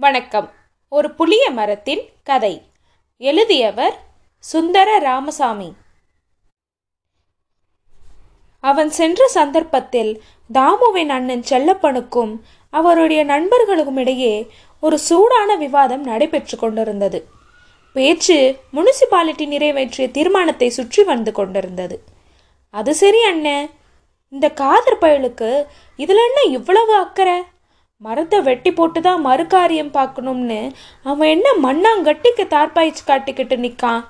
வணக்கம். ஒரு புளிய மரத்தின் கதை. எழுதியவர் சுந்தர ராமசாமி அவன் சென்ற சந்தர்ப்பத்தில் தாமுவின் அண்ணன் செல்லப்பனுக்கும் அவருடைய நண்பர்களுக்கும் இடையே ஒரு சூடான விவாதம் நடைபெற்று கொண்டிருந்தது. பேச்சு முனிசிபாலிட்டி நிறைவேற்றிய தீர்மானத்தை சுற்றி வந்து கொண்டிருந்தது. அது சரி அண்ணன் இந்த காதர் பயலுக்கு இதுல என்ன இவ்வளவு அக்கறை? மரத்தை வெட்டி போட்டு தான் மறுகாரியம் பார்க்கணும்னு அவன் என்ன மண்ணாங்கட்டிக்கு தார்பாய்ச்சி காட்டிக்கிட்டு நிற்கான்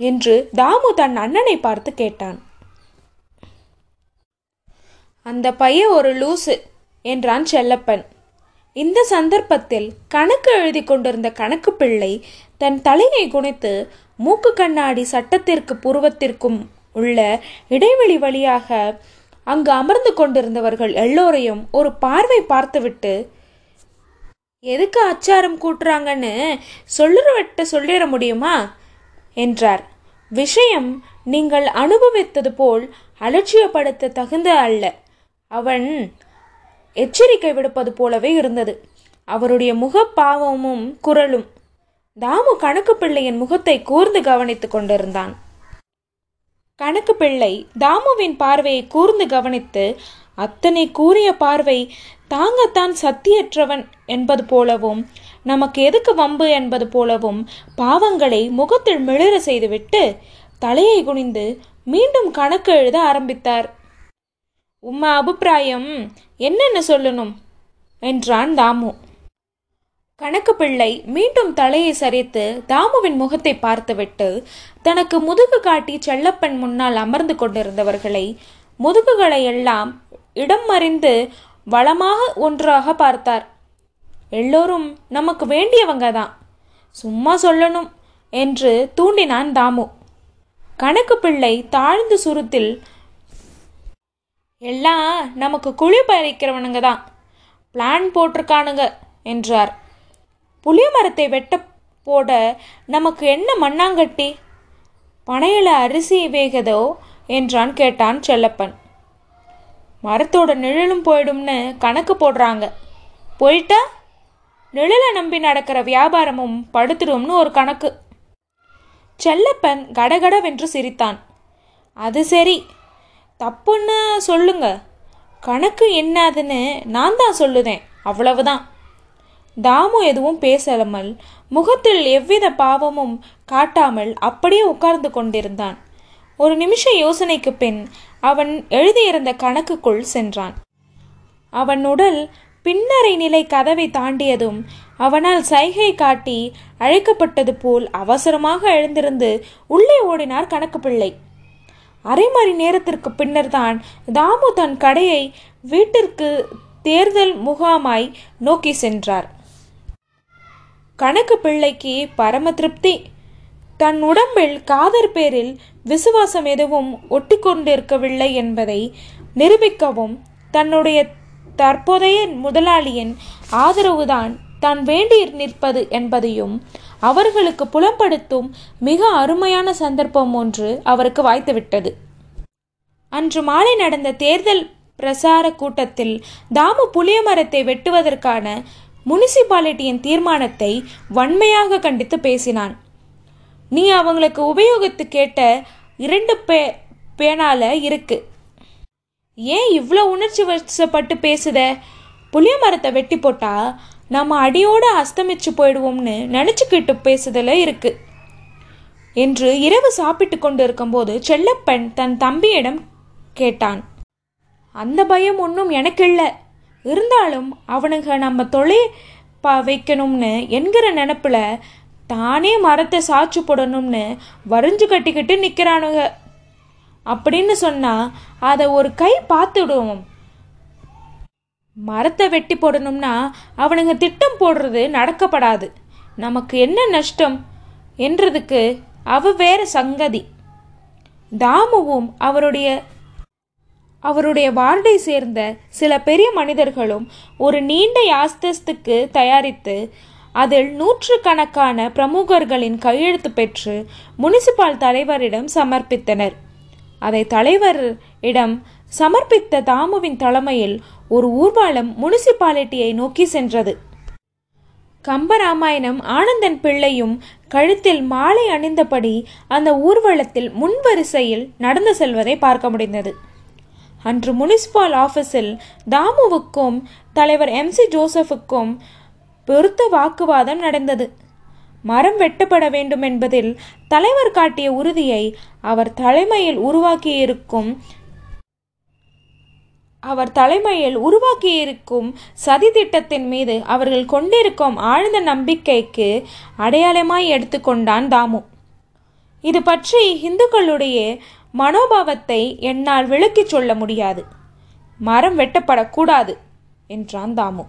என்று தாமு தன் அண்ணனை பார்த்து கேட்டான். அந்த பையன் ஒரு லூசு என்றான் செல்லப்பன். இந்த சந்தர்ப்பத்தில் கணக்கு எழுதி கொண்டிருந்த கணக்கு பிள்ளை தன் தலையை குனித்து மூக்கு கண்ணாடி சட்டத்திற்கு புருவத்திற்கும் உள்ள இடைவெளி வழியாக அங்கு அமர்ந்து கொண்டிருந்தவர்கள் எல்லோரையும் ஒரு பார்வை பார்த்துவிட்டு எதுக்கு அச்சாரம் கூட்டுறாங்கன்னு சொல்லுறவட்ட சொல்லிட முடியுமா? என்றார். விஷயம் நீங்கள் அனுபவித்தது போல் அலட்சியப்படுத்த தகுந்த அல்ல. அவன் எச்சரிக்கை விடுப்பது போலவே இருந்தது. அவருடைய முகப்பாவமும் குரலும். தாமு கணக்கு பிள்ளையின் முகத்தை கூர்ந்து கவனித்துக் கொண்டிருந்தான். கணக்கு பிள்ளை தாமுவின் பார்வையை கூர்ந்து கவனித்து அத்தனை கூறிய பார்வை தாங்கத்தான் சத்தியற்றவன் என்பது போலவும் நமக்கு எதுக்கு வம்பு என்பது போலவும் பாவங்களை முகத்தில் மிளிர செய்துவிட்டு தலையை குனிந்து மீண்டும் கணக்கு எழுத ஆரம்பித்தார். உம்மா அபிப்பிராயம் என்னென்ன சொல்லணும்? என்றான் தாமு. கணக்கு பிள்ளை மீண்டும் தலையை சரித்து தாமுவின் முகத்தை பார்த்துவிட்டு தனக்கு முதுகு காட்டி செல்லப்பன் முன்னால் அமர்ந்து கொண்டிருந்தவர்களை முதுகுகளை எல்லாம் இடம் மறிந்து வளமாக ஒன்றாக பார்த்தார். எல்லோரும் நமக்கு வேண்டியவங்க தான் சும்மா சொல்லணும் என்று தூண்டினான் தாமு. கணக்கு பிள்ளை தாழ்ந்து சுருத்தில் எல்லாம் நமக்கு குழி பறிக்கிறவனுங்க தான் பிளான் போட்டிருக்கானுங்க என்றார். புளிய மரத்தை வெட்ட போட நமக்கு என்ன மண்ணாங்கட்டி? பனையில அரிசி வேகதோ? என்றான் கேட்டான் செல்லப்பன். மரத்தோட நிழலும் போயிடும்னு கணக்கு போடுறாங்க. போயிட்டா? நிழலை நம்பி நடக்கிற வியாபாரமும் படுத்துடும்னு ஒரு கணக்கு. செல்லப்பன் கடகடவென்று சிரித்தான். அது சரி. தப்புன்னு சொல்லுங்க. கணக்கு என்னதுன்னு நான் தான் சொல்லுதேன். அவ்வளவுதான். தாமு எதுவும் பேசாமல் முகத்தில் எவ்வித பாவமும் காட்டாமல் அப்படியே உட்கார்ந்து கொண்டிருந்தான். ஒரு நிமிஷ யோசனைக்கு பின் அவன் எழுதியிருந்த கணக்குக்குள் சென்றான். அவன் உடல் பின்னரை நிலை கதவை தாண்டியதும் அவனால் சைகை காட்டி அழைக்கப்பட்டது போல் அவசரமாக எழுந்திருந்து உள்ளே ஓடினார் கணக்கு பிள்ளை அரை மணி நேரத்திற்கு பின்னர்தான் தாமு தன் கடையை வீட்டிற்கு தேர்தல் முகாமாய் நோக்கி சென்றார். கணக்கு பிள்ளைக்கு பரம திருப்தி. தன் உடம்பில் காதர் பேரில் விசுவாசம் எதுவும் ஒட்டி கொண்டிருக்கவில்லை என்பதை நிரூபிக்கவும் தன்னுடைய தற்போதைய முதலாளியின் ஆதரவுதான் தான் வேண்டி நிற்பது என்பதையும் அவர்களுக்கு புலப்படுத்தும் மிக அருமையான சந்தர்ப்பம் ஒன்று அவருக்கு வாய்த்துவிட்டது. அன்று மாலை நடந்த தேர்தல் பிரசார கூட்டத்தில் தாமு புளியமரத்தை வெட்டுவதற்கான முனிசிபாலிட்டியின் தீர்மானத்தை வன்மையாக கண்டித்து பேசினான். நீ அவங்களுக்கு உபயோகித்து கேட்ட இரண்டு பே பேனால இருக்கு. ஏன் இவ்வளோ உணர்ச்சி வசப்பட்டு பேசுத? புளிய மரத்தை வெட்டி போட்டா நம்ம அடியோடு அஸ்தமிச்சு போயிடுவோம்னு நினச்சிக்கிட்டு பேசுதல இருக்கு. என்று இரவு சாப்பிட்டு கொண்டு இருக்கும்போது செல்லப்பன் தன் தம்பியிடம் கேட்டான். அந்த பயம் ஒன்றும் எனக்கு இல்லை இருந்தாலும் அவனுங்க நம்ம தொலை ப வைக்கணும்னு என்கிற நினப்பில் தானே மரத்தை சாட்சி போடணும்னு வரைஞ்சு கட்டிக்கிட்டு நிற்கிறானுங்க அப்படின்னு சொன்னால் அதை ஒரு கை பார்த்துடுவோம் மரத்தை வெட்டி போடணும்னா அவனுங்க திட்டம் போடுறது நடக்கப்படாது. நமக்கு என்ன நஷ்டம் என்றதுக்கு அவ வேற சங்கதி. தாமுவும் அவருடைய அவருடைய வார்டை சேர்ந்த சில பெரிய மனிதர்களும் ஒரு நீண்ட யாஸ்தஸ்துக்கு தயாரித்து அதில் நூற்றுக்கணக்கான பிரமுகர்களின் கையெழுத்து பெற்று முனிசிபால் தலைவரிடம் சமர்ப்பித்தனர். அதை தலைவரிடம் சமர்ப்பித்த தாமுவின் தலைமையில் ஒரு ஊர்வலம் முனிசிபாலிட்டியை நோக்கி சென்றது. கம்பராமாயணம் ஆனந்தன் பிள்ளையும் கழுத்தில் மாலை அணிந்தபடி அந்த ஊர்வலத்தில் முன்வரிசையில் நடந்து செல்வதை பார்க்க முடிந்தது. அன்று முனிசிபால் ஆஃபீஸில் தாமுவுக்கும் தலைவர் எம்சி ஜோசஃபுக்கும் பொருத்த வாக்குவாதம் நடந்தது. மரம் வெட்டப்பட வேண்டும் என்பதில் தலைவர் காட்டிய உறுதியை அவர் தலைமையில் உருவாக்கியிருக்கும் அவர் தலைமையில் உருவாக்கியிருக்கும் சதி திட்டத்தின் மீது அவர்கள் கொண்டிருக்கும் ஆழ்ந்த நம்பிக்கைக்கு அடையாளமாய் எடுத்துக்கொண்டான் தாமு. இது பற்றி இந்துக்களுடைய மனோபாவத்தை என்னால் விளக்கிச் சொல்ல முடியாது. மரம் வெட்டப்படக்கூடாது என்றான் தாமு.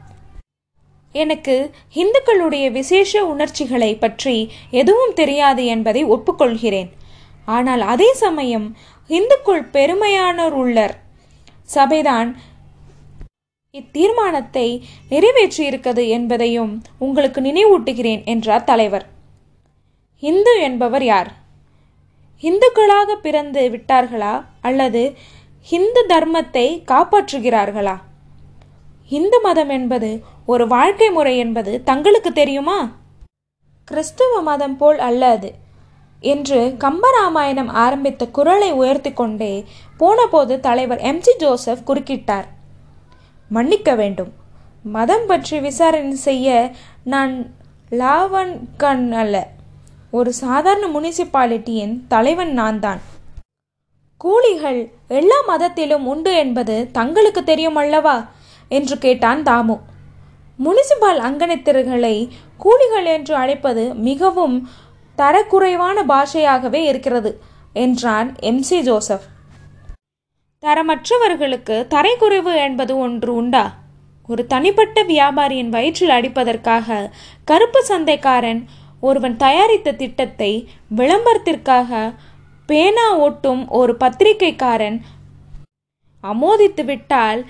எனக்கு இந்துக்களுடைய விசேஷ உணர்ச்சிகளை பற்றி எதுவும் தெரியாது என்பதை ஒப்புக்கொள்கிறேன். ஆனால் அதே சமயம் இந்துக்குள் பெருமையானோர் உள்ளர் சபைதான் இத்தீர்மானத்தை நிறைவேற்றியிருக்கிறது என்பதையும் உங்களுக்கு நினைவூட்டுகிறேன் என்றார் தலைவர். இந்து என்பவர் யார்? இந்துக்களாக பிறந்து விட்டார்களா? அல்லது இந்து தர்மத்தை காப்பாற்றுகிறார்களா? இந்து மதம் என்பது ஒரு வாழ்க்கை முறை என்பது தங்களுக்கு தெரியுமா? கிறிஸ்துவ மதம் போல் அல்ல அது என்று கம்பராமாயணம் ஆரம்பித்த குரலை உயர்த்தி கொண்டே போனபோது தலைவர் எம்ஜி ஜோசப் குறுக்கிட்டார். மன்னிக்க வேண்டும். மதம் பற்றி விசாரணை செய்ய நான் லாவன் கண் அல்ல. ஒரு சாதாரண முனிசிபாலிட்டியின் தலைவன் நான் தான் கூலிகள் எல்லா மதத்திலும் உண்டு என்பது தங்களுக்கு தெரியும் அல்லவா என்று கேட்டான் தாமு. முனிசிபால் அங்கனத்திர்களை கூலிகள் என்று அழைப்பது மிகவும் தரக்குறைவான பாஷையாகவே இருக்கிறது என்றான் எம்சி ஜோசப். தரமற்றவர்களுக்கு தரைக்குறைவு என்பது ஒன்று உண்டா? ஒரு தனிப்பட்ட வியாபாரியின் வயிற்றில் அடிப்பதற்காக கருப்பு சந்தைக்காரன் ஒருவன் தயாரித்த திட்டத்தை விளம்பரத்திற்காக பேனா ஓட்டும் ஒரு பத்திரிகைக்காரன் அமோதித்து விட்டால்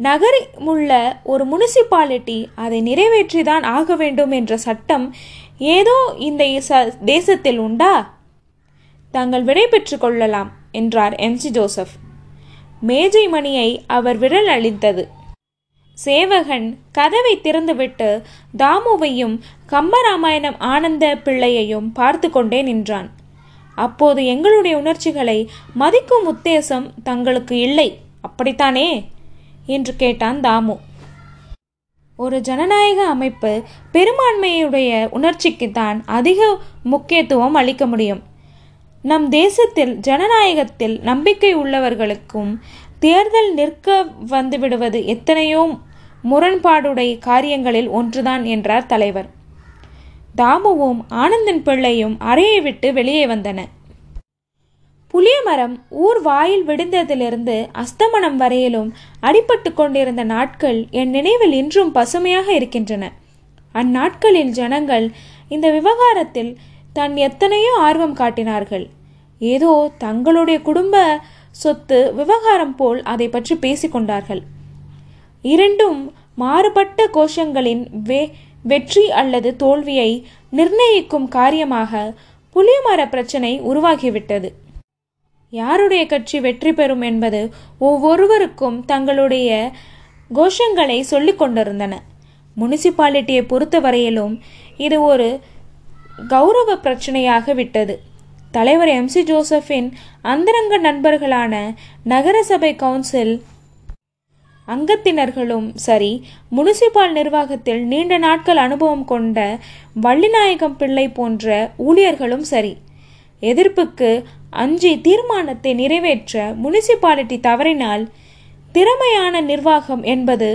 நகரிலுள்ள ஒரு முனிசிபாலிட்டி அதை நிறைவேற்றிதான் ஆக வேண்டும் என்ற சட்டம் ஏதோ இந்த தேசத்தில் உண்டா? தாங்கள் விடை பெற்று கொள்ளலாம் என்றார் எம்சி ஜோசப். மேஜை மணியை அவர் விரல் அளித்தது சேவகன் கதவை திறந்துவிட்டு தாமுவையும் கம்பராமாயணம் ஆனந்த பிள்ளையையும் பார்த்து கொண்டே நின்றான். அப்போது எங்களுடைய உணர்ச்சிகளை மதிக்கும் உத்தேசம் தங்களுக்கு இல்லை. அப்படித்தானே? என்று கேட்டான் தாமு. ஒரு ஜனநாயக அமைப்பு பெரும்பான்மையுடைய உணர்ச்சிக்குத்தான் அதிக முக்கியத்துவம் அளிக்க முடியும். நம் தேசத்தில் ஜனநாயகத்தில் நம்பிக்கை உள்ளவர்களுக்கும் தேர்தல் நிற்க வந்துவிடுவது எத்தனையோ முரண்பாடுடைய காரியங்களில் ஒன்றுதான் என்றார் தலைவர். தாமுவும் ஆனந்தன் பிள்ளையும் அறையை விட்டு வெளியே வந்தன. புளியமரம் ஊர் வாயில் விடுந்ததிலிருந்து அஸ்தமனம் வரையிலும் அடிபட்டு கொண்டிருந்த நாட்கள் என் நினைவில் இன்றும் பசுமையாக இருக்கின்றன. அந்நாட்களில் ஜனங்கள் இந்த விவகாரத்தில் தன் எத்தனையோ ஆர்வம் காட்டினார்கள். ஏதோ தங்களுடைய குடும்ப சொத்து விவகாரம் போல் அதை பற்றி பேசிக்கொண்டார்கள். இரண்டும் மாறுபட்ட கோஷங்களின் வே வெற்றி அல்லது தோல்வியை நிர்ணயிக்கும் காரியமாக புளியமர பிரச்சனை உருவாகிவிட்டது. யாருடைய கட்சி வெற்றி பெறும் என்பது ஒவ்வொருவருக்கும் தங்களுடைய கோஷங்களை சொல்லிக் கொண்டிருந்தன. முனிசிபாலிட்டியை பொறுத்தவரையிலும் இது ஒரு கௌரவ பிரச்சனையாக விட்டது. தலைவர் எம்சி ஜோசப்பின் அந்தரங்க நண்பர்களான நகரசபை கவுன்சில் அங்கத்தினர்களும் சரி முனிசிபால் நிர்வாகத்தில் நீண்ட நாட்கள் அனுபவம் கொண்ட வள்ளிநாயகம் பிள்ளை போன்ற ஊழியர்களும் சரி. எதிர்ப்புக்கு அஞ்சி தீர்மானத்தை நிறைவேற்ற முனிசிபாலிட்டி தவறினால் திறமையான நிர்வாகம் என்பது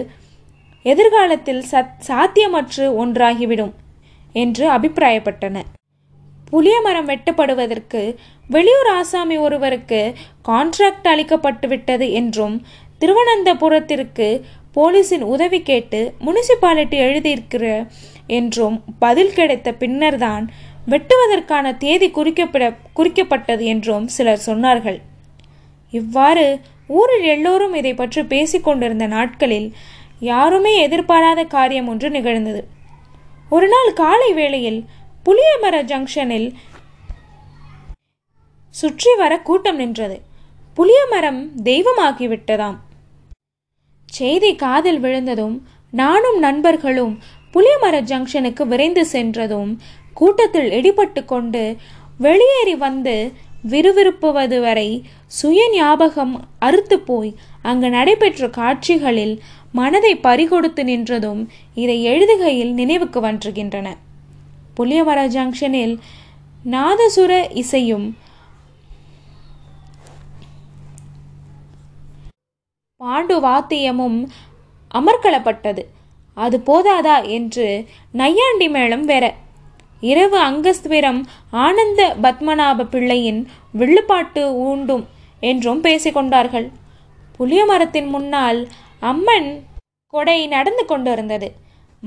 எதிர்காலத்தில் சத் சாத்தியமற்று ஒன்றாகிவிடும் என்று அபிப்பிராயப்பட்டன. புளியமரம் வெட்டப்படுவதற்கு வெளியூர் ஆசாமி ஒருவருக்கு கான்ட்ராக்ட் அளிக்கப்பட்டுவிட்டது என்றும் திருவனந்தபுரத்திற்கு போலீஸின் உதவி கேட்டு முனிசிபாலிட்டி எழுதியிருக்கிற என்றும் பதில் கிடைத்த பின்னர்தான் வெட்டுவதற்கான தேதி குறிக்கப்பட குறிக்கப்பட்டது என்றும் சிலர் சொன்னார்கள். இவ்வாறு ஊரில் எல்லோரும் இதை பற்றி பேசிக்கொண்டிருந்த நாட்களில் யாருமே எதிர்பாராத காரியம் ஒன்று நிகழ்ந்தது. ஒரு நாள் காலை வேளையில் புளியமர ஜங்ஷனில் சுற்றி வர கூட்டம் நின்றது. புளியமரம் தெய்வமாகிவிட்டதாம். செய்தி காதில் விழுந்ததும் நானும் நண்பர்களும் புளியமர ஜங்ஷனுக்கு விரைந்து சென்றதும் கூட்டத்தில் இடிபட்டு கொண்டு வெளியேறி வந்து விறுவிறுப்புவது வரை சுய ஞாபகம் அறுத்து போய் அங்கு நடைபெற்ற காட்சிகளில் மனதை பறிகொடுத்து நின்றதும் இதை எழுதுகையில் நினைவுக்கு வந்துகின்றன புளியமர ஜங்ஷனில் நாதசுர இசையும் பாண்டு வாத்தியமும் அமர்க்களப்பட்டது அது போதாதா என்று நையாண்டி மேளம் வேற. இரவு அங்கஸ்துவரம் ஆனந்த பத்மநாப பிள்ளையின் வில்லுப்பாட்டு ஊண்டும் என்றும் பேசிக்கொண்டார்கள் புளிய மரத்தின் முன்னால் அம்மன் கொடை நடந்து கொண்டிருந்தது.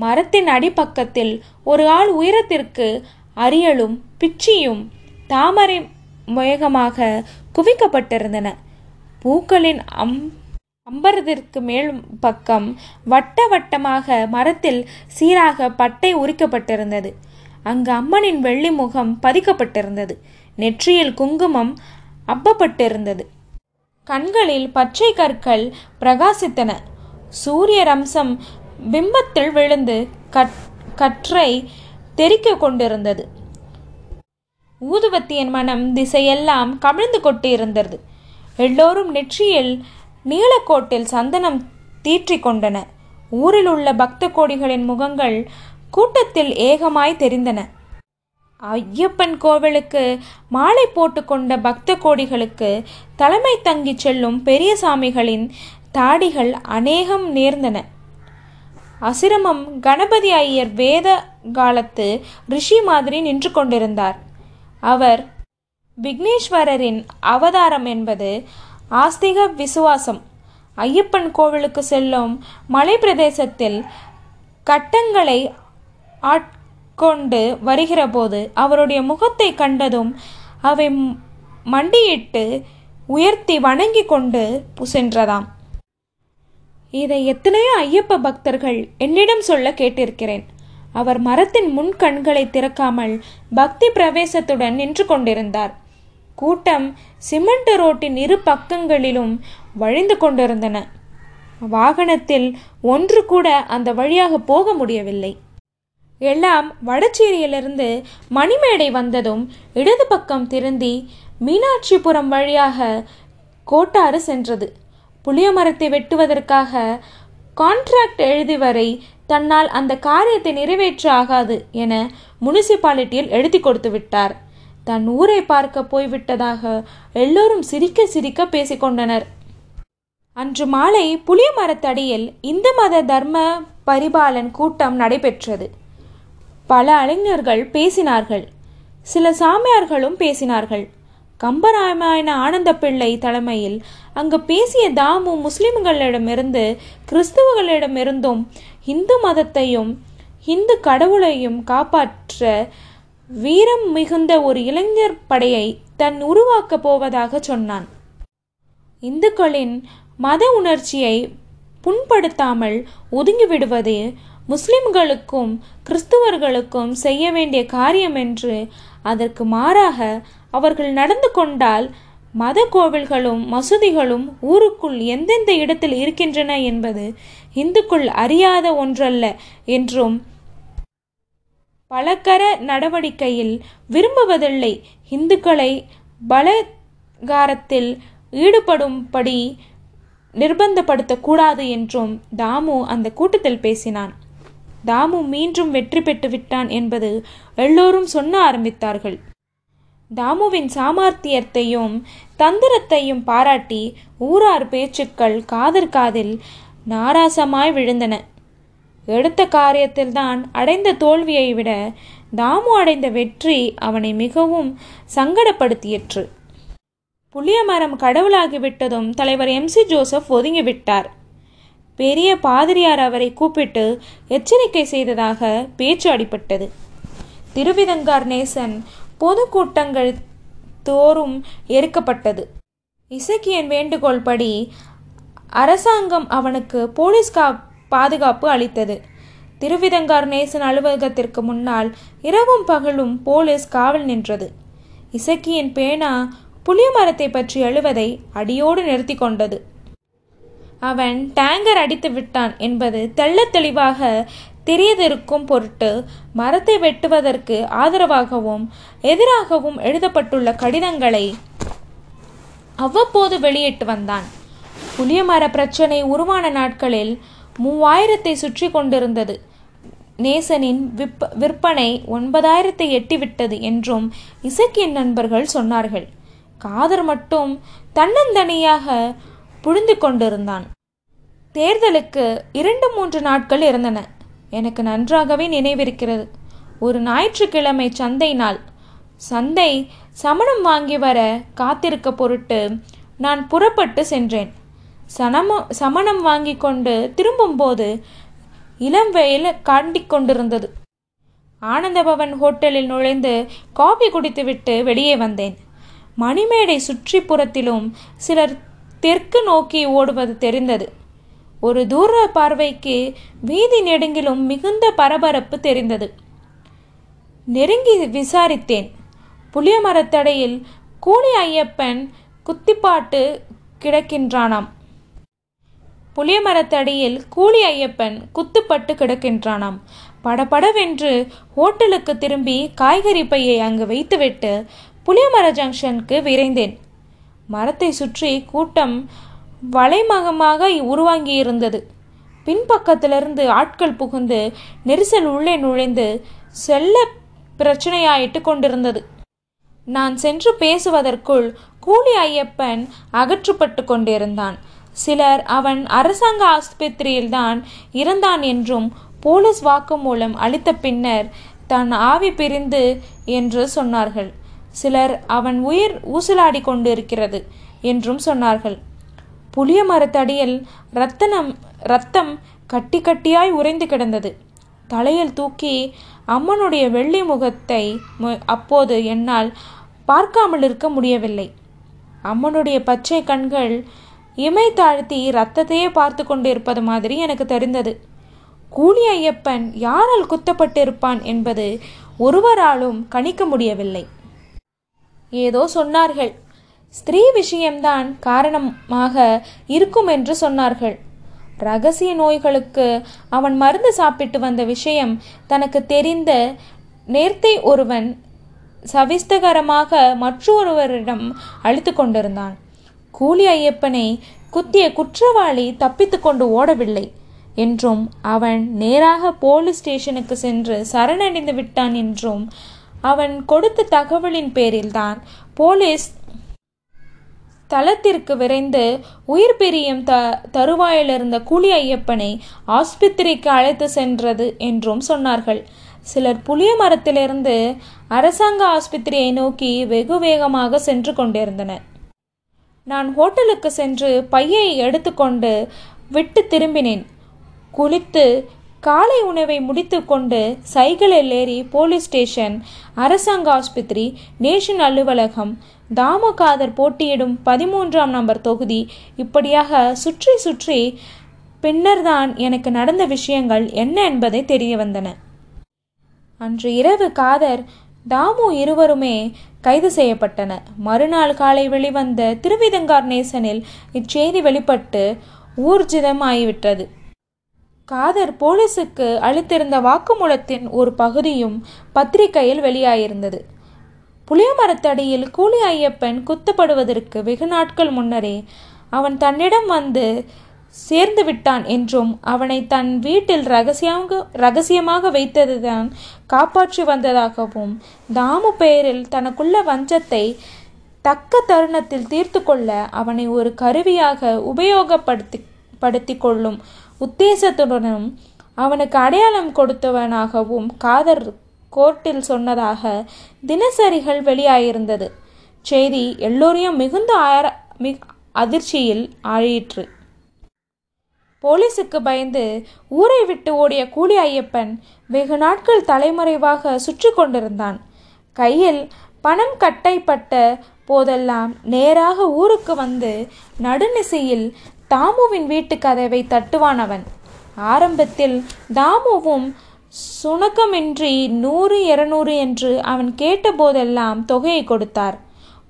மரத்தின் அடிப்பக்கத்தில் ஒரு ஆள் உயரத்திற்கு அரியலும் பிச்சியும் தாமரை முயகமாக குவிக்கப்பட்டிருந்தன. பூக்களின் அம் அம்பரத்திற்கு மேல் பக்கம் வட்ட வட்டமாக மரத்தில் சீராக பட்டை உரிக்கப்பட்டிருந்தது. அங்கு அம்மனின் வெள்ளி முகம் பதிக்கப்பட்டிருந்தது. நெற்றியில் குங்குமம் அப்பப்பட்டிருந்தது கண்களில் பச்சை கற்கள் பிரகாசித்தன. சூரிய ரம்சம் பிம்பத்தில் விழுந்து கட் கற்றை தெரிக்க கொண்டிருந்தது. ஊதுவத்தியின் மனம் திசையெல்லாம் கமிழ்ந்து கொட்டியிருந்தது எல்லோரும் நெற்றியில் நீலக்கோட்டில் சந்தனம் தீற்றிக் கொண்டன. ஊரில் உள்ள பக்த கோடிகளின் முகங்கள் கூட்டத்தில் ஏகமாய் தெரிந்தன. ஐயப்பன் கோவிலுக்கு மாலை போட்டுக்கொண்ட பக்த கோடிகளுக்கு தலைமை தங்கி செல்லும் பெரியசாமிகளின் தாடிகள் அநேகம் நேர்ந்தன. அசிரமம் கணபதி ஐயர் வேத காலத்து ரிஷி மாதிரி நின்று கொண்டிருந்தார். அவர் விக்னேஸ்வரரின் அவதாரம் என்பது ஆஸ்திக விசுவாசம். ஐயப்பன் கோவிலுக்கு செல்லும் மலை பிரதேசத்தில் கட்டங்களை ஆட்கொண்டு வருகிறபோது அவருடைய முகத்தை கண்டதும் அவை மண்டியிட்டு உயர்த்தி வணங்கி கொண்டு சென்றதாம் இதை எத்தனையோ ஐயப்ப பக்தர்கள் என்னிடம் சொல்ல கேட்டிருக்கிறேன். அவர் மரத்தின் முன் கண்களை திறக்காமல் பக்தி பிரவேசத்துடன் நின்று கொண்டிருந்தார். கூட்டம் சிமெண்ட் ரோட்டின் இரு பக்கங்களிலும் வழிந்து கொண்டிருந்தன. வாகனத்தில் ஒன்று கூட அந்த வழியாக போக முடியவில்லை. எல்லாம் வடச்சேரியிலிருந்து மணிமேடை வந்ததும் இடது பக்கம் திருந்தி மீனாட்சிபுரம் வழியாக கோட்டாறு சென்றது. புளிய மரத்தை வெட்டுவதற்காக கான்ட்ராக்ட் எழுதி வரை தன்னால் அந்த காரியத்தை நிறைவேற்ற ஆகாது என முனிசிபாலிட்டியில் எழுதி கொடுத்து விட்டார். தன் ஊரை பார்க்க போய்விட்டதாக எல்லோரும் சிரிக்க சிரிக்க பேசிக்கொண்டனர் அன்று மாலை புளிய மரத்தடியில் இந்து மத தர்ம பரிபாலன் கூட்டம் நடைபெற்றது. பல அறிஞர்கள் பேசினார்கள். சில சாமியார்களும் பேசினார்கள். கம்பராமாயண ஆனந்த பிள்ளை தலைமையில் அங்கு பேசிய தாமு முஸ்லிம்களிடமிருந்து கிறிஸ்துவர்களிடமிருந்தும் இந்து மதத்தையும் இந்து கடவுளையும் காப்பாற்ற வீரம் மிகுந்த ஒரு இளைஞர் படையை தன் உருவாக்கப் போவதாக சொன்னான். இந்துக்களின் மத உணர்ச்சியை புண்படுத்தாமல் ஒதுங்கிவிடுவது முஸ்லிம்களுக்கும் கிறிஸ்துவர்களுக்கும் செய்ய வேண்டிய காரியம் என்று அதற்கு மாறாக அவர்கள் நடந்து கொண்டால் மத கோவில்களும் மசூதிகளும் ஊருக்குள் எந்தெந்த இடத்தில் இருக்கின்றன என்பது இந்துக்குள் அறியாத ஒன்றல்ல என்றும் பலகர நடவடிக்கையில் விரும்புவதில்லை. இந்துக்களை பலகாரத்தில் ஈடுபடும்படி நிர்பந்தப்படுத்தக்கூடாது என்றும் தாமு அந்த கூட்டத்தில் பேசினான். தாமு மீண்டும் வெற்றி பெற்று விட்டான் என்பது எல்லோரும் சொன்ன ஆரம்பித்தார்கள். தாமுவின் சாமர்த்தியத்தையும் தந்திரத்தையும் பாராட்டி ஊரார் பேச்சுக்கள் காதற் காதில் நாராசமாய் விழுந்தன. எடுத்த காரியத்தில்தான் அடைந்த தோல்வியை விட தாமு அடைந்த வெற்றி அவனை மிகவும் சங்கடப்படுத்தியற்று. புளியமரம் கடவுளாகிவிட்டதும் தலைவர் எம் சி ஜோசப் ஒதுங்கிவிட்டார். பெரிய பாதிரியார் அவரை கூப்பிட்டு எச்சரிக்கை செய்ததாக பேச்சு அடிபட்டது. திருவிதங்கார் நேசன் பொதுக்கூட்டங்கள் தோறும் எரிக்கப்பட்டது. இசக்கியன் வேண்டுகோள் படி அரசாங்கம் அவனுக்கு போலீஸ் கா பாதுகாப்பு அளித்தது. திருவிதங்கார் நேசன் அலுவலகத்திற்கு முன்னால் இரவும் பகலும் போலீஸ் காவல் நின்றது. இசக்கியின் பேனா புளிய மரத்தை பற்றி எழுவதை அடியோடு நிறுத்தி கொண்டது. அவன் டேங்கர் அடித்து விட்டான் என்பது தெள்ள தெளிவாக தெரியதிருக்கும் பொருட்டு மரத்தை வெட்டுவதற்கு ஆதரவாகவும் எதிராகவும் எழுதப்பட்டுள்ள கடிதங்களை அவ்வப்போது வெளியிட்டு வந்தான். புளியமர பிரச்சனை உருவான நாட்களில் மூவாயிரத்தை சுற்றி கொண்டிருந்தது. நேசனின் விற்ப விற்பனை ஒன்பதாயிரத்தை எட்டிவிட்டது என்றும் இசக்கியின் நண்பர்கள் சொன்னார்கள். காதர் மட்டும் தன்னந்தனியாக புழுந்து கொண்டிருந்தான். தேர்தலுக்கு இரண்டு மூன்று நாட்கள் இருந்தன. எனக்கு நன்றாகவே நினைவிருக்கிறது. ஒரு ஞாயிற்றுக்கிழமை சந்தை நாள். சந்தை சமணம் வாங்கி வர காத்திருக்க பொருட்டு நான் புறப்பட்டு சென்றேன். சனம சமணம் வாங்கி கொண்டு திரும்பும்போது இளம் வெயில் காண்டிக் கொண்டிருந்தது. ஆனந்தபவன் ஹோட்டலில் நுழைந்து காபி குடித்துவிட்டு வெளியே வந்தேன். மணிமேடை சுற்றி புறத்திலும் சிலர் தெற்கு நோக்கி ஓடுவது தெரிந்தது. ஒரு தூர பார்வைக்கு வீதி நெடுங்கிலும் மிகுந்த பரபரப்பு தெரிந்தது. நெருங்கி விசாரித்தேன். புளியமரத்தடையில் கூலி ஐயப்பன் குத்திப்பாட்டு கிடக்கின்றானாம். புளியமரத்தடியில் கூலி ஐயப்பன் குத்துப்பட்டு கிடக்கின்றானாம். படபடவென்று ஹோட்டலுக்கு திரும்பி காய்கறி பையை அங்கு வைத்துவிட்டு புளியமர ஜங்ஷனுக்கு விரைந்தேன். மரத்தை சுற்றி கூட்டம் வலைமகமாக உருவாங்கியிருந்தது. பின்பக்கத்திலிருந்து ஆட்கள் புகுந்து நெரிசல் உள்ளே நுழைந்து செல்ல பிரச்சனையாயிட்டு கொண்டிருந்தது. நான் சென்று பேசுவதற்குள் கூலி ஐயப்பன் அகற்றப்பட்டு கொண்டிருந்தான். சிலர் அவன் அரசாங்க ஆஸ்பத்திரியில்தான் இறந்தான் என்றும் போலீஸ் வாக்குமூலம் அளித்த பின்னர் தன் ஆவி பிரிந்து என்று சொன்னார்கள். சிலர் அவன் உயிர் ஊசலாடி கொண்டிருக்கிறது என்றும் சொன்னார்கள். புளிய மரத்தடியில் ரத்தனம் ரத்தம் கட்டி கட்டியாய் உறைந்து கிடந்தது. தலையில் தூக்கி அம்மனுடைய வெள்ளி முகத்தை அப்போது என்னால் பார்க்காமல் இருக்க முடியவில்லை. அம்மனுடைய பச்சை கண்கள் இமை தாழ்த்தி ரத்தத்தையே பார்த்து கொண்டிருப்பது மாதிரி எனக்கு தெரிந்தது. கூலி ஐயப்பன் யாரால் குத்தப்பட்டிருப்பான் என்பது ஒருவராலும் கணிக்க முடியவில்லை. ஏதோ சொன்னார்கள். ஸ்திரீ விஷயம்தான் காரணமாக இருக்கும் என்று சொன்னார்கள். ரகசிய நோய்களுக்கு அவன் மருந்து சாப்பிட்டு வந்த விஷயம் தனக்கு தெரிந்த நேர்த்தை ஒருவன் சவிஸ்தகரமாக மற்றொருவரிடம் அழித்து கொண்டிருந்தான். கூலி ஐயப்பனை குத்திய குற்றவாளி தப்பித்து கொண்டு ஓடவில்லை என்றும் அவன் நேராக போலீஸ் ஸ்டேஷனுக்கு சென்று சரணடைந்து விட்டான் என்றும் அவன் கொடுத்த தகவலின் பேரில்தான் போலீஸ் தளத்திற்கு விரைந்து உயிர் பிரியும் த தருவாயிலிருந்த கூலி ஐயப்பனை ஆஸ்பத்திரிக்கு அழைத்து சென்றது என்றும் சொன்னார்கள். சிலர் புளிய மரத்திலிருந்து அரசாங்க ஆஸ்பத்திரியை நோக்கி வெகு வேகமாக சென்று கொண்டிருந்தனர். நான் ஹோட்டலுக்கு சென்று பையை எடுத்துக்கொண்டு விட்டு திரும்பினேன். குளித்து காலை உணவை முடித்துக்கொண்டு சைக்கிளில் ஏறி போலீஸ் ஸ்டேஷன் அரசாங்க ஆஸ்பத்திரி நேஷன் அலுவலகம் தாமகாதர் போட்டியிடும் பதிமூன்றாம் நம்பர் தொகுதி. இப்படியாக சுற்றி சுற்றி பின்னர்தான் எனக்கு நடந்த விஷயங்கள் என்ன என்பதை தெரிய வந்தன அன்று இரவு காதர் தாமு இருவருமே கைது செய்யப்பட்டன. மறுநாள் காலை வெளிவந்த திருவிதங்கார் நேசனில் இச்செய்தி வெளிப்பட்டு ஊர்ஜிதம் ஆகிவிட்டது காதர் போலீசுக்கு அளித்திருந்த வாக்குமூலத்தின் ஒரு பகுதியும் பத்திரிகையில் வெளியாயிருந்தது. புளியமரத்தடியில் கூலி ஐயப்பன் குத்தப்படுவதற்கு வெகு நாட்கள் முன்னரே அவன் தன்னிடம் வந்து சேர்ந்து விட்டான் என்றும் அவனை தன் வீட்டில் ரகசியமாக ரகசியமாக வைத்ததுதான் காப்பாற்றி வந்ததாகவும் தாமு பெயரில் தனக்குள்ள வஞ்சத்தை தக்க தருணத்தில் தீர்த்து கொள்ள அவனை ஒரு கருவியாக உபயோகப்படுத்தி படுத்தி கொள்ளும் உத்தேசத்துடனும் அவனுக்கு அடையாளம் கொடுத்தவனாகவும் காதர் கோர்ட்டில் சொன்னதாக தினசரிகள் வெளியாயிருந்தது. செய்தி எல்லோரையும் மிகுந்த ஆர அதிர்ச்சியில் ஆழியிற்று போலீஸுக்கு பயந்து ஊரை விட்டு ஓடிய கூலி ஐயப்பன் வெகு நாட்கள் தலைமறைவாக சுற்றி கொண்டிருந்தான். கையில் பணம் கட்டைப்பட்ட போதெல்லாம் நேராக ஊருக்கு வந்து நடுநிசையில் தாமுவின் வீட்டு கதவை தட்டுவான் அவன். ஆரம்பத்தில் தாமுவும் சுணக்கமின்றி நூறு இருநூறு என்று அவன் கேட்டபோதெல்லாம் தொகையை கொடுத்தார்.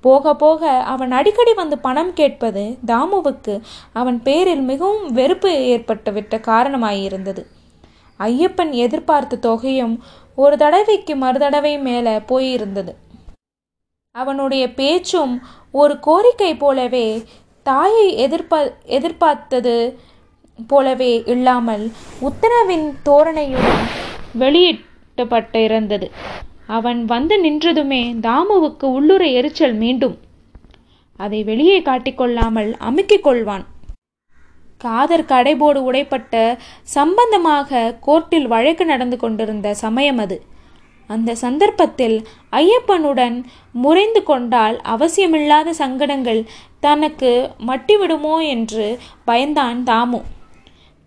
போக போக அவன் அடிக்கடி வந்து பணம் கேட்பது தாமுவுக்கு அவன் பேரில் மிகவும் வெறுப்பு ஏற்பட்டுவிட்ட காரணமாயிருந்தது. ஐயப்பன் எதிர்பார்த்த தொகையும் ஒரு தடவைக்கு மறுதடவை மேலே போயிருந்தது. அவனுடைய பேச்சும் ஒரு கோரிக்கை போலவே தாயை எதிர்பா எதிர்பார்த்தது போலவே இல்லாமல் உத்தரவின் தோரணையுடன் வெளியிட்டப்பட்டு இருந்தது. அவன் வந்து நின்றதுமே தாமுவுக்கு உள்ளுர எரிச்சல் மீண்டும். அதை வெளியே காட்டிக்கொள்ளாமல் அமுக்கிக் கொள்வான். காதர் கடைபோடு உடைப்பட்ட சம்பந்தமாக கோர்ட்டில் வழக்கு நடந்து கொண்டிருந்த சமயம் அது. அந்த சந்தர்ப்பத்தில் ஐயப்பனுடன் முறைந்து கொண்டால் அவசியமில்லாத சங்கடங்கள் தனக்கு மட்டிவிடுமோ என்று பயந்தான் தாமு.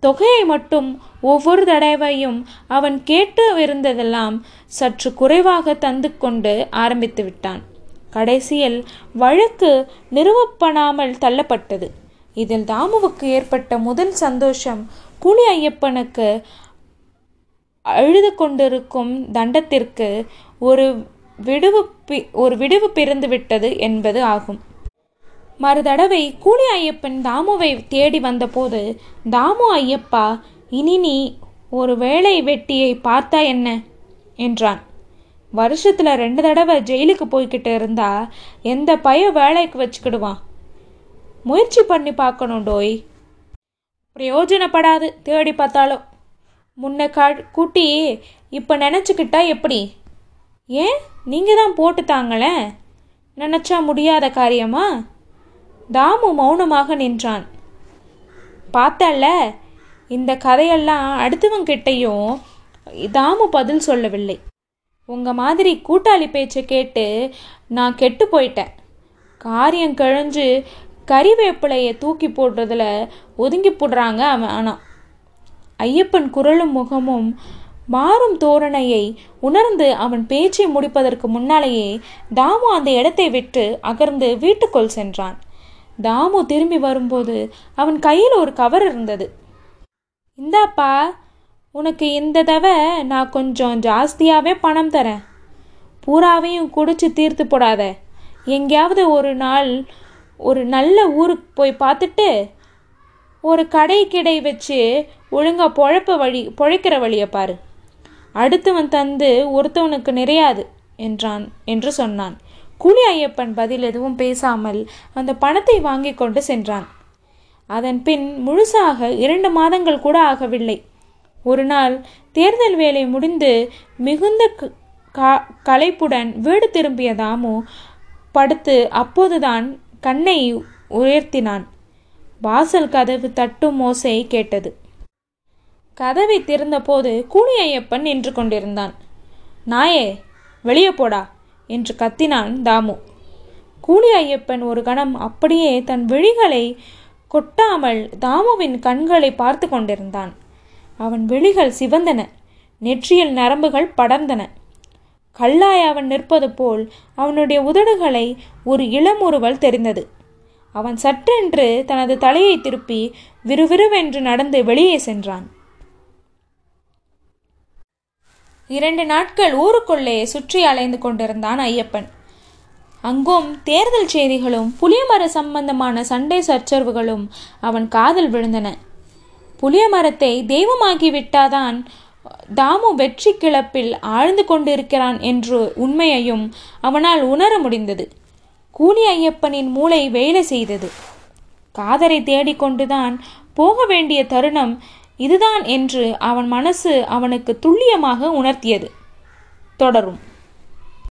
தொகையை மட்டும் ஒவ்வொரு தடவையும் அவன் கேட்டு இருந்ததெல்லாம் சற்று குறைவாக தந்து கொண்டு ஆரம்பித்து விட்டான். கடைசியில் வழக்கு நிறுவப்படாமல் தள்ளப்பட்டது. இதில் தாமுவுக்கு ஏற்பட்ட முதல் சந்தோஷம் கூலி ஐயப்பனுக்கு அழுது கொண்டிருக்கும் தண்டத்திற்கு ஒரு விடுவு ஒரு விடுவு பிறந்து விட்டது என்பது ஆகும். மறுதடவை கூலி ஐயப்பன் தாமுவை தேடி வந்தபோது தாமு ஐயப்பா இனி நீ ஒரு வேலை வெட்டியை பார்த்தா என்ன? என்றான். வருஷத்தில் ரெண்டு தடவை ஜெயிலுக்கு போய்கிட்டு இருந்தா எந்த பய வேலைக்கு வச்சுக்கிடுவான்? முயற்சி பண்ணி பார்க்கணும் டோய். பிரயோஜனப்படாது தேடி பார்த்தாலும். முன்ன கா கூட்டி இப்போ நினச்சிக்கிட்டா எப்படி? ஏன்? நீங்கள் தான் போட்டு தாங்களேன் நினச்சா முடியாத காரியமா? தாமு மௌனமாக நின்றான். பார்த்தல்ல இந்த கதையெல்லாம் அடுத்தவங்கிட்டையும் தாமு பதில் சொல்லவில்லை. உங்கள் மாதிரி கூட்டாளி பேச்சை கேட்டு நான் கெட்டு போயிட்டேன். காரியம் கழிஞ்சு கறிவேப்பிலையை தூக்கி போடுறதுல ஒதுங்கி போடுறாங்க அவன் ஆனால் ஐயப்பன் குரலும் முகமும் மாறும் தோரணையை உணர்ந்து அவன் பேச்சை முடிப்பதற்கு முன்னாலேயே தாமு அந்த இடத்தை விட்டு அகர்ந்து வீட்டுக்குள் சென்றான். தாமு திரும்பி வரும்போது அவன் கையில் ஒரு கவர் இருந்தது. இந்தாப்பா உனக்கு இந்த தடவை நான் கொஞ்சம் ஜாஸ்தியாகவே பணம் தரேன். பூராவையும் குடிச்சு தீர்த்து போடாத. எங்கேயாவது ஒரு நாள் ஒரு நல்ல ஊருக்கு போய் பார்த்துட்டு ஒரு கடை கிடை வச்சு ஒழுங்காக பொழப்ப வழி பொழைக்கிற வழியை பாரு. அடுத்தவன் தந்து ஒருத்தவனுக்கு நிறையாது என்றான் என்று சொன்னான். கூலி ஐயப்பன் பதில் எதுவும் பேசாமல் அந்த பணத்தை வாங்கி கொண்டு சென்றான். அதன் பின் முழுசாக இரண்டு மாதங்கள் கூட ஆகவில்லை. ஒரு நாள் தேர்தல் வேலை முடிந்து மிகுந்த களைப்புடன் வீடு திரும்பிய தாமு படுத்து அப்போதுதான் கண்ணை உயர்த்தினான். வாசல் கதவு தட்டும் மோசை கேட்டது. கதவை திறந்தபோது கூலி ஐயப்பன் நின்று கொண்டிருந்தான். நாயே வெளியே போடா. என்று கத்தினான் தாமு. கூலி ஐயப்பன் ஒரு கணம் அப்படியே தன் விழிகளை கொட்டாமல் தாமுவின் கண்களை பார்த்து கொண்டிருந்தான். அவன் விழிகள் சிவந்தன நெற்றியில் நரம்புகள் படர்ந்தன. கல்லாய் அவன் நிற்பது போல் அவனுடைய உதடுகளை ஒரு இளமுறுவல் தெரிந்தது. அவன் சற்றென்று தனது தலையை திருப்பி விறுவிறுவென்று நடந்து வெளியே சென்றான். இரண்டு நாட்கள் ஊருக்குள்ளே சுற்றி அலைந்து கொண்டிருந்தான் ஐயப்பன். அங்கும் தேர்தல் செய்திகளும் புளியமர சம்பந்தமான சண்டை சச்சரவுகளும் அவன் காதல் விழுந்தன. புளியமரத்தை தெய்வமாகி விட்டாதான் தாமு வெற்றி கிளப்பில் ஆழ்ந்து கொண்டிருக்கிறான் என்று உண்மையையும் அவனால் உணர முடிந்தது. கூலி ஐயப்பனின் மூளை வேலை செய்தது. காதரை தேடிக்கொண்டுதான் போக வேண்டிய தருணம் இதுதான் என்று அவன் மனசு அவனுக்கு துல்லியமாக உணர்த்தியது. தொடரும்.